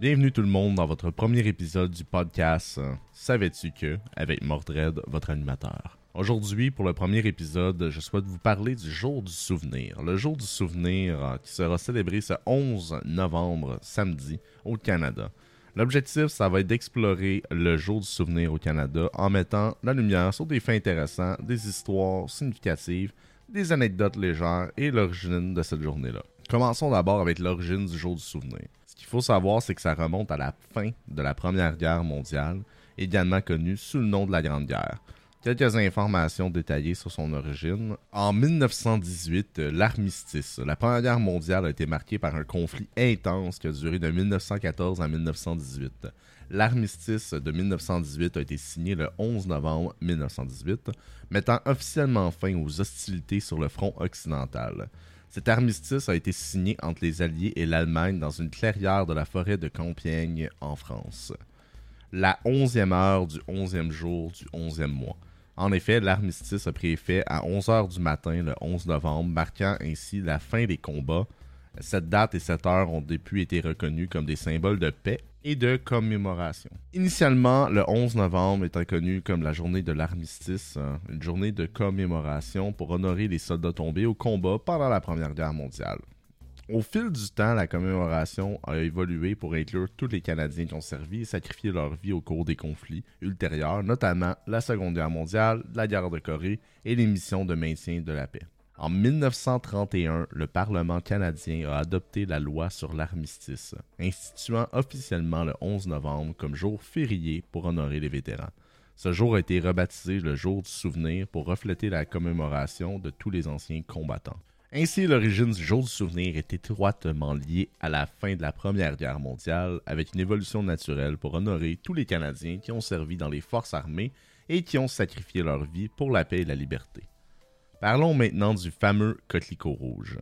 Bienvenue tout le monde dans votre premier épisode du podcast euh, Savais-tu que avec Mordred, votre animateur? Aujourd'hui, pour le premier épisode, je souhaite vous parler du jour du souvenir. Le jour du souvenir euh, qui sera célébré ce 11 novembre, samedi, au Canada. L'objectif, ça va être d'explorer le jour du souvenir au Canada en mettant la lumière sur des faits intéressants, des histoires significatives, des anecdotes légères et l'origine de cette journée-là. Commençons d'abord avec l'origine du jour du souvenir. Ce qu'il faut savoir, c'est que ça remonte à la fin de la Première Guerre mondiale, également connue sous le nom de la Grande Guerre. Quelques informations détaillées sur son origine. En 1918, l'armistice. La Première Guerre mondiale a été marquée par un conflit intense qui a duré de 1914 à 1918. L'armistice de 1918 a été signé le 11 novembre 1918, mettant officiellement fin aux hostilités sur le front occidental. Cet armistice a été signé entre les Alliés et l'Allemagne dans une clairière de la forêt de Compiègne en France. La onzième heure du onzième jour du onzième mois. En effet, l'armistice a pris effet à 11h du matin le 11 novembre, marquant ainsi la fin des combats. Cette date et cette heure ont depuis été reconnues comme des symboles de paix et de commémoration. Initialement, le 11 novembre était connu comme la journée de l'armistice, hein, une journée de commémoration pour honorer les soldats tombés au combat pendant la Première Guerre mondiale. Au fil du temps, la commémoration a évolué pour inclure tous les Canadiens qui ont servi et sacrifié leur vie au cours des conflits ultérieurs, notamment la Seconde Guerre mondiale, la guerre de Corée et les missions de maintien de la paix. En 1931, le Parlement canadien a adopté la loi sur l'armistice, instituant officiellement le 11 novembre comme jour férié pour honorer les vétérans. Ce jour a été rebaptisé le jour du souvenir pour refléter la commémoration de tous les anciens combattants. Ainsi, l'origine du jour du souvenir est étroitement liée à la fin de la Première Guerre mondiale, avec une évolution naturelle pour honorer tous les Canadiens qui ont servi dans les forces armées et qui ont sacrifié leur vie pour la paix et la liberté. Parlons maintenant du fameux coquelicot rouge.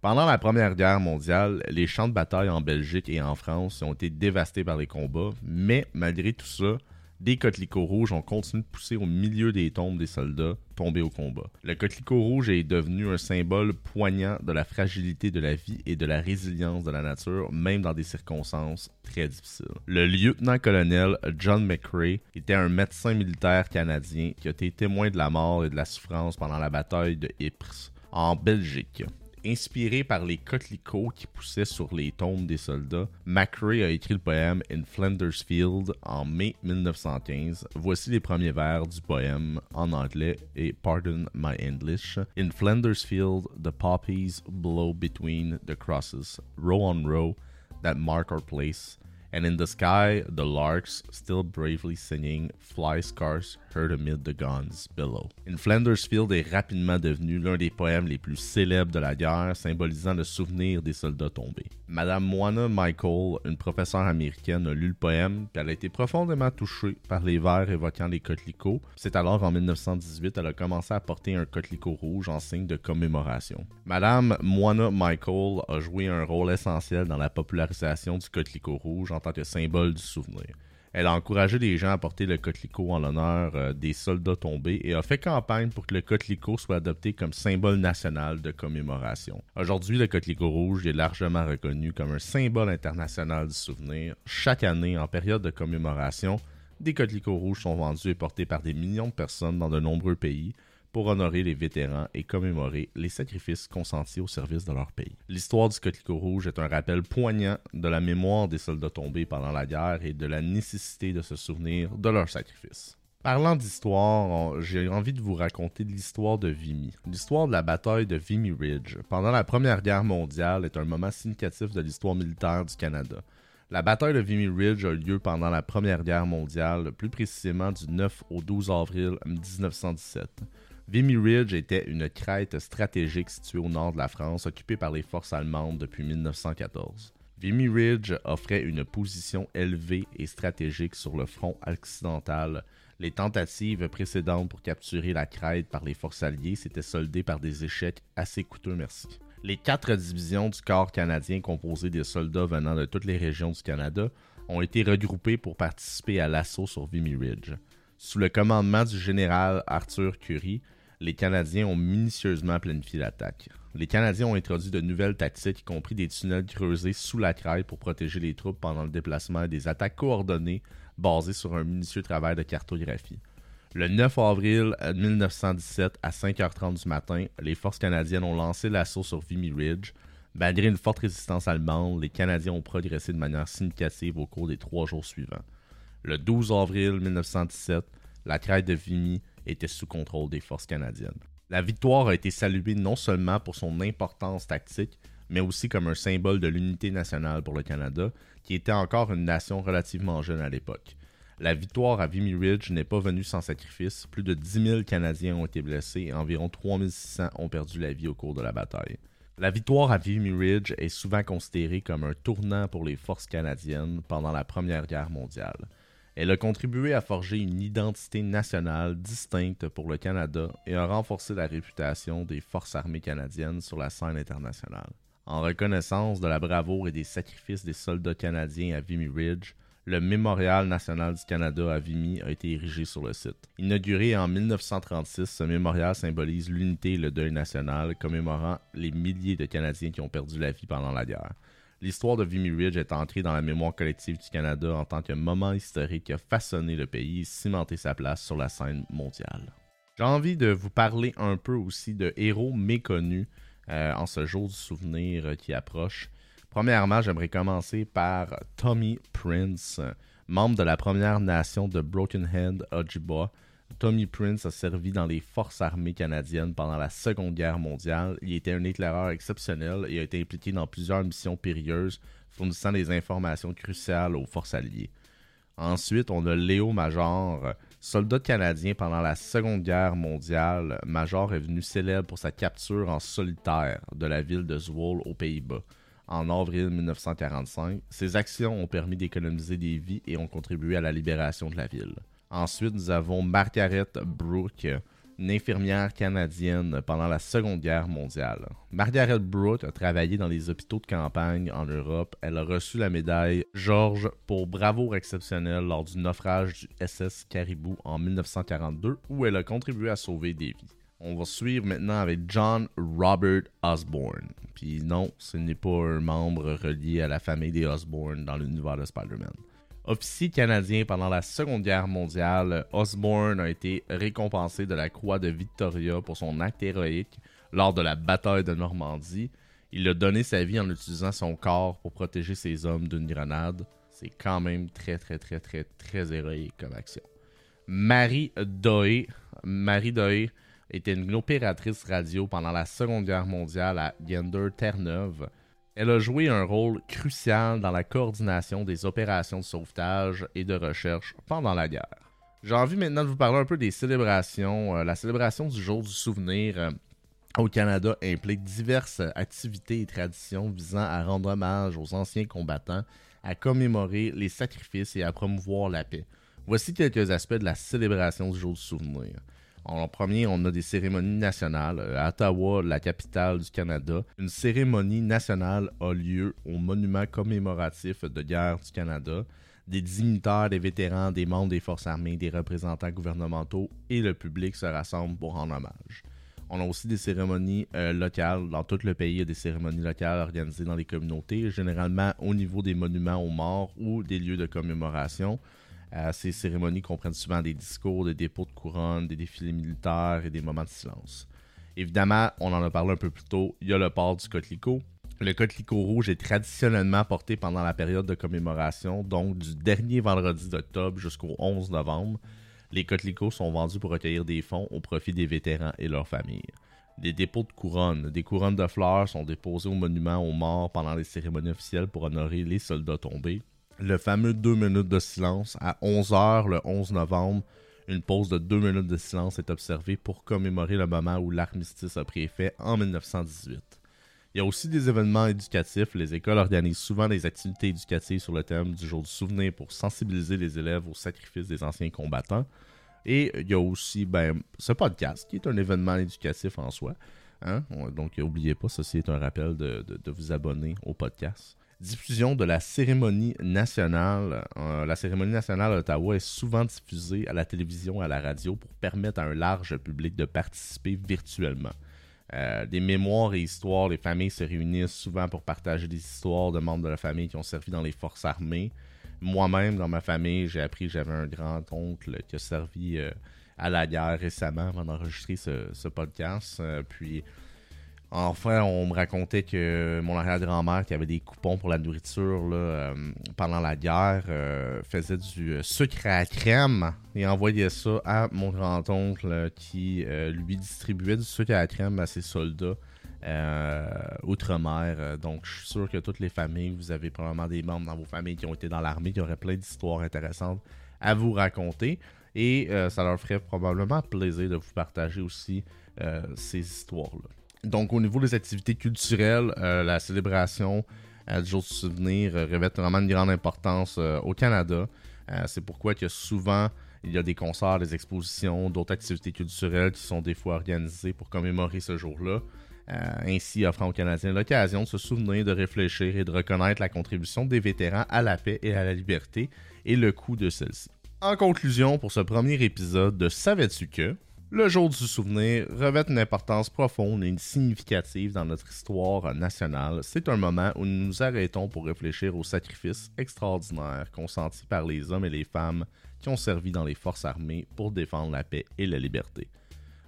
Pendant la Première Guerre mondiale, les champs de bataille en Belgique et en France ont été dévastés par les combats, mais malgré tout ça, des coquelicots rouges ont continué de pousser au milieu des tombes des soldats tombés au combat. Le coquelicot rouge est devenu un symbole poignant de la fragilité de la vie et de la résilience de la nature, même dans des circonstances très difficiles. Le lieutenant-colonel John McCrae était un médecin militaire canadien qui a été témoin de la mort et de la souffrance pendant la bataille de Ypres en Belgique. Inspiré par les coquelicots qui poussaient sur les tombes des soldats, McRae a écrit le poème In Flanders Field en mai 1915. Voici les premiers vers du poème en anglais et Pardon my English. In Flanders Field, the poppies blow between the crosses, row on row, that mark our place. And in the sky, the larks, still bravely singing, fly scars heard amid the guns below. In Flanders Field est rapidement devenu l'un des poèmes les plus célèbres de la guerre, symbolisant le souvenir des soldats tombés. Madame Moana Michael, une professeure américaine, a lu le poème, puis elle a été profondément touchée par les vers évoquant les coquelicots. C'est alors en 1918 elle a commencé à porter un coquelicot rouge en signe de commémoration. Madame Moana Michael a joué un rôle essentiel dans la popularisation du coquelicot rouge en tant que symbole du souvenir. Elle a encouragé les gens à porter le coquelicot en l'honneur euh, des soldats tombés et a fait campagne pour que le coquelicot soit adopté comme symbole national de commémoration. Aujourd'hui, le coquelicot rouge est largement reconnu comme un symbole international du souvenir. Chaque année, en période de commémoration, des coquelicots rouges sont vendus et portés par des millions de personnes dans de nombreux pays, pour honorer les vétérans et commémorer les sacrifices consentis au service de leur pays. L'histoire du coquelicot rouge est un rappel poignant de la mémoire des soldats tombés pendant la guerre et de la nécessité de se souvenir de leurs sacrifices. Parlant d'histoire, j'ai envie de vous raconter l'histoire de Vimy. L'histoire de la bataille de Vimy Ridge pendant la Première Guerre mondiale est un moment significatif de l'histoire militaire du Canada. La bataille de Vimy Ridge a lieu pendant la Première Guerre mondiale, plus précisément du 9 au 12 avril 1917. Vimy Ridge était une crête stratégique située au nord de la France, occupée par les forces allemandes depuis 1914. Vimy Ridge offrait une position élevée et stratégique sur le front occidental. Les tentatives précédentes pour capturer la crête par les forces alliées s'étaient soldées par des échecs assez coûteux, merci. Les quatre divisions du corps canadien composées des soldats venant de toutes les régions du Canada ont été regroupées pour participer à l'assaut sur Vimy Ridge. Sous le commandement du général Arthur Currie, les Canadiens ont minutieusement planifié l'attaque. les Canadiens ont introduit de nouvelles tactiques, y compris des tunnels creusés sous la craie pour protéger les troupes pendant le déplacement et des attaques coordonnées basées sur un minutieux travail de cartographie. Le 9 avril 1917, à 5h30 du matin, les forces canadiennes ont lancé l'assaut sur Vimy Ridge. Malgré une forte résistance allemande, les Canadiens ont progressé de manière significative au cours des trois jours suivants. Le 12 avril 1917, la craie de Vimy était sous contrôle des forces canadiennes. La victoire a été saluée non seulement pour son importance tactique, mais aussi comme un symbole de l'unité nationale pour le Canada, qui était encore une nation relativement jeune à l'époque. La victoire à Vimy Ridge n'est pas venue sans sacrifice. Plus de 10 000 Canadiens ont été blessés et environ 3 600 ont perdu la vie au cours de la bataille. La victoire à Vimy Ridge est souvent considérée comme un tournant pour les forces canadiennes pendant la Première Guerre mondiale. Elle a contribué à forger une identité nationale distincte pour le Canada et a renforcé la réputation des forces armées canadiennes sur la scène internationale. En reconnaissance de la bravoure et des sacrifices des soldats canadiens à Vimy Ridge, le Mémorial national du Canada à Vimy a été érigé sur le site. Inauguré en 1936, ce mémorial symbolise l'unité et le deuil national, commémorant les milliers de Canadiens qui ont perdu la vie pendant la guerre. L'histoire de Vimy Ridge est entrée dans la mémoire collective du Canada en tant que moment historique qui a façonné le pays et cimenté sa place sur la scène mondiale. J'ai envie de vous parler un peu aussi de héros méconnus euh, en ce jour du souvenir euh, qui approche. Premièrement, j'aimerais commencer par Tommy Prince, membre de la Première Nation de Broken Head, Ojibwa, Tommy Prince a servi dans les forces armées canadiennes pendant la Seconde Guerre mondiale. Il était un éclaireur exceptionnel et a été impliqué dans plusieurs missions périlleuses, fournissant des informations cruciales aux forces alliées. Ensuite, on a Léo Major, soldat canadien pendant la Seconde Guerre mondiale. Major est venu célèbre pour sa capture en solitaire de la ville de Zwolle aux Pays-Bas en avril 1945. Ses actions ont permis d'économiser des vies et ont contribué à la libération de la ville. Ensuite, nous avons Margaret Brooke, une infirmière canadienne pendant la Seconde Guerre mondiale. Margaret Brooke a travaillé dans les hôpitaux de campagne en Europe. Elle a reçu la médaille George pour bravoure exceptionnelle lors du naufrage du SS Caribou en 1942 où elle a contribué à sauver des vies. On va suivre maintenant avec John Robert Osborne. Puis non, ce n'est pas un membre relié à la famille des Osborne dans l'univers de Spider-Man. Officier canadien pendant la Seconde Guerre mondiale, Osborne a été récompensé de la Croix de Victoria pour son acte héroïque lors de la bataille de Normandie. Il a donné sa vie en utilisant son corps pour protéger ses hommes d'une grenade. C'est quand même très très très très très héroïque comme action. Marie Doe, Marie Doe était une opératrice radio pendant la Seconde Guerre mondiale à Gender Terre-Neuve. Elle a joué un rôle crucial dans la coordination des opérations de sauvetage et de recherche pendant la guerre. J'ai envie maintenant de vous parler un peu des célébrations. Euh, la célébration du jour du souvenir euh, au Canada implique diverses activités et traditions visant à rendre hommage aux anciens combattants, à commémorer les sacrifices et à promouvoir la paix. Voici quelques aspects de la célébration du jour du souvenir. En premier, on a des cérémonies nationales. À Ottawa, la capitale du Canada, une cérémonie nationale a lieu au monument commémoratif de guerre du Canada. Des dignitaires, des vétérans, des membres des forces armées, des représentants gouvernementaux et le public se rassemblent pour rendre hommage. On a aussi des cérémonies euh, locales. Dans tout le pays, il y a des cérémonies locales organisées dans les communautés, généralement au niveau des monuments aux morts ou des lieux de commémoration. Euh, ces cérémonies comprennent souvent des discours, des dépôts de couronne, des défilés militaires et des moments de silence. Évidemment, on en a parlé un peu plus tôt, il y a le port du coquelicot. Le coquelicot rouge est traditionnellement porté pendant la période de commémoration, donc du dernier vendredi d'octobre jusqu'au 11 novembre. Les coquelicots sont vendus pour recueillir des fonds au profit des vétérans et leurs familles. Des dépôts de couronnes, des couronnes de fleurs sont déposés au monument aux morts pendant les cérémonies officielles pour honorer les soldats tombés le fameux 2 minutes de silence. À 11h le 11 novembre, une pause de 2 minutes de silence est observée pour commémorer le moment où l'armistice a pris effet en 1918. Il y a aussi des événements éducatifs. Les écoles organisent souvent des activités éducatives sur le thème du jour du souvenir pour sensibiliser les élèves au sacrifice des anciens combattants. Et il y a aussi ben, ce podcast qui est un événement éducatif en soi. Hein. Donc n'oubliez pas, ceci est un rappel de vous abonner au podcast diffusion de la cérémonie nationale. Euh, la cérémonie nationale d'Ottawa est souvent diffusée à la télévision et à la radio pour permettre à un large public de participer virtuellement. euh, des mémoires et histoires. Les familles se réunissent souvent pour partager des histoires de membres de la famille qui ont servi dans les forces armées. Moi-même, dans ma famille, j'ai appris que j'avais un grand-oncle qui a servi euh, à la guerre récemment avant d'enregistrer ce, podcast. Euh, puis, enfin, on me racontait que mon arrière-grand-mère, qui avait des coupons pour la nourriture pendant la guerre, faisait du sucre à crème et envoyait ça à mon grand-oncle qui lui distribuait du sucre à crème à ses soldats euh, outre-mer. Euh, donc, je suis sûr que toutes les familles, vous avez probablement des membres dans vos familles qui ont été dans l'armée, qui auraient plein d'histoires intéressantes à vous raconter. Et euh, ça leur ferait probablement plaisir de vous partager aussi ces histoires-là. Donc, au niveau des activités culturelles, la célébration du jour du souvenir revêt vraiment une grande importance au Canada. C'est pourquoi que souvent il y a des concerts, des expositions, d'autres activités culturelles qui sont des fois organisées pour commémorer ce jour-là. Euh, ainsi offrant aux Canadiens l'occasion de se souvenir, de réfléchir et de reconnaître la contribution des vétérans à la paix et à la liberté et le coût de celle-ci. En conclusion, pour ce premier épisode de Savais-tu que? Le jour du souvenir revêt une importance profonde et significative dans notre histoire nationale. C'est un moment où nous nous arrêtons pour réfléchir aux sacrifices extraordinaires consentis par les hommes et les femmes qui ont servi dans les forces armées pour défendre la paix et la liberté.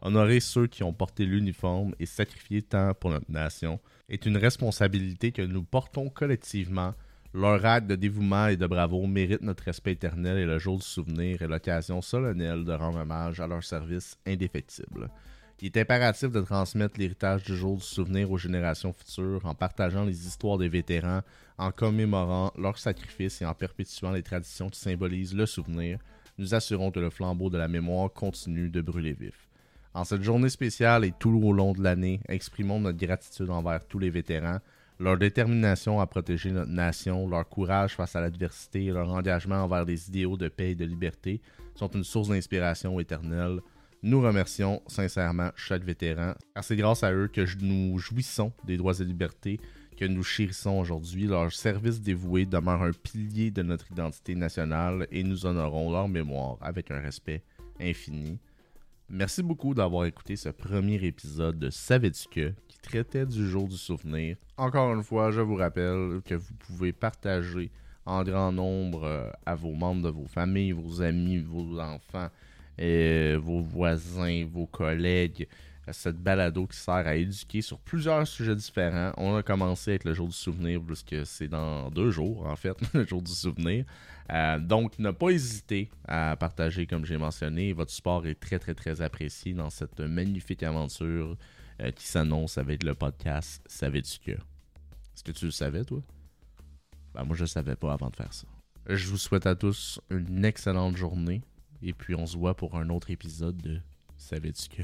Honorer ceux qui ont porté l'uniforme et sacrifié tant pour notre nation est une responsabilité que nous portons collectivement. Leur acte de dévouement et de bravoure mérite notre respect éternel et le jour du souvenir est l'occasion solennelle de rendre hommage à leur service indéfectible. Il est impératif de transmettre l'héritage du jour du souvenir aux générations futures en partageant les histoires des vétérans, en commémorant leurs sacrifices et en perpétuant les traditions qui symbolisent le souvenir. Nous assurons que le flambeau de la mémoire continue de brûler vif. En cette journée spéciale et tout au long de l'année, exprimons notre gratitude envers tous les vétérans, leur détermination à protéger notre nation, leur courage face à l'adversité leur engagement envers les idéaux de paix et de liberté sont une source d'inspiration éternelle. Nous remercions sincèrement chaque vétéran, car c'est grâce à eux que nous jouissons des droits et libertés que nous chérissons aujourd'hui. Leur service dévoué demeure un pilier de notre identité nationale et nous honorons leur mémoire avec un respect infini. Merci beaucoup d'avoir écouté ce premier épisode de Savais-tu que? Qui traitait du jour du souvenir. Encore une fois, je vous rappelle que vous pouvez partager en grand nombre euh, à vos membres de vos familles, vos amis, vos enfants, et vos voisins, vos collègues, cette balado qui sert à éduquer sur plusieurs sujets différents. On a commencé avec le jour du souvenir, puisque c'est dans deux jours, en fait, le jour du souvenir. Euh, donc, ne pas hésiter à partager, comme j'ai mentionné. Votre support est très, très, très apprécié dans cette magnifique aventure euh, qui s'annonce avec le podcast Savais-tu que? Est-ce que tu le savais, toi? Ben, Moi, je ne savais pas avant de faire ça. Je vous souhaite à tous une excellente journée. Et puis, on se voit pour un autre épisode de Savais-tu que?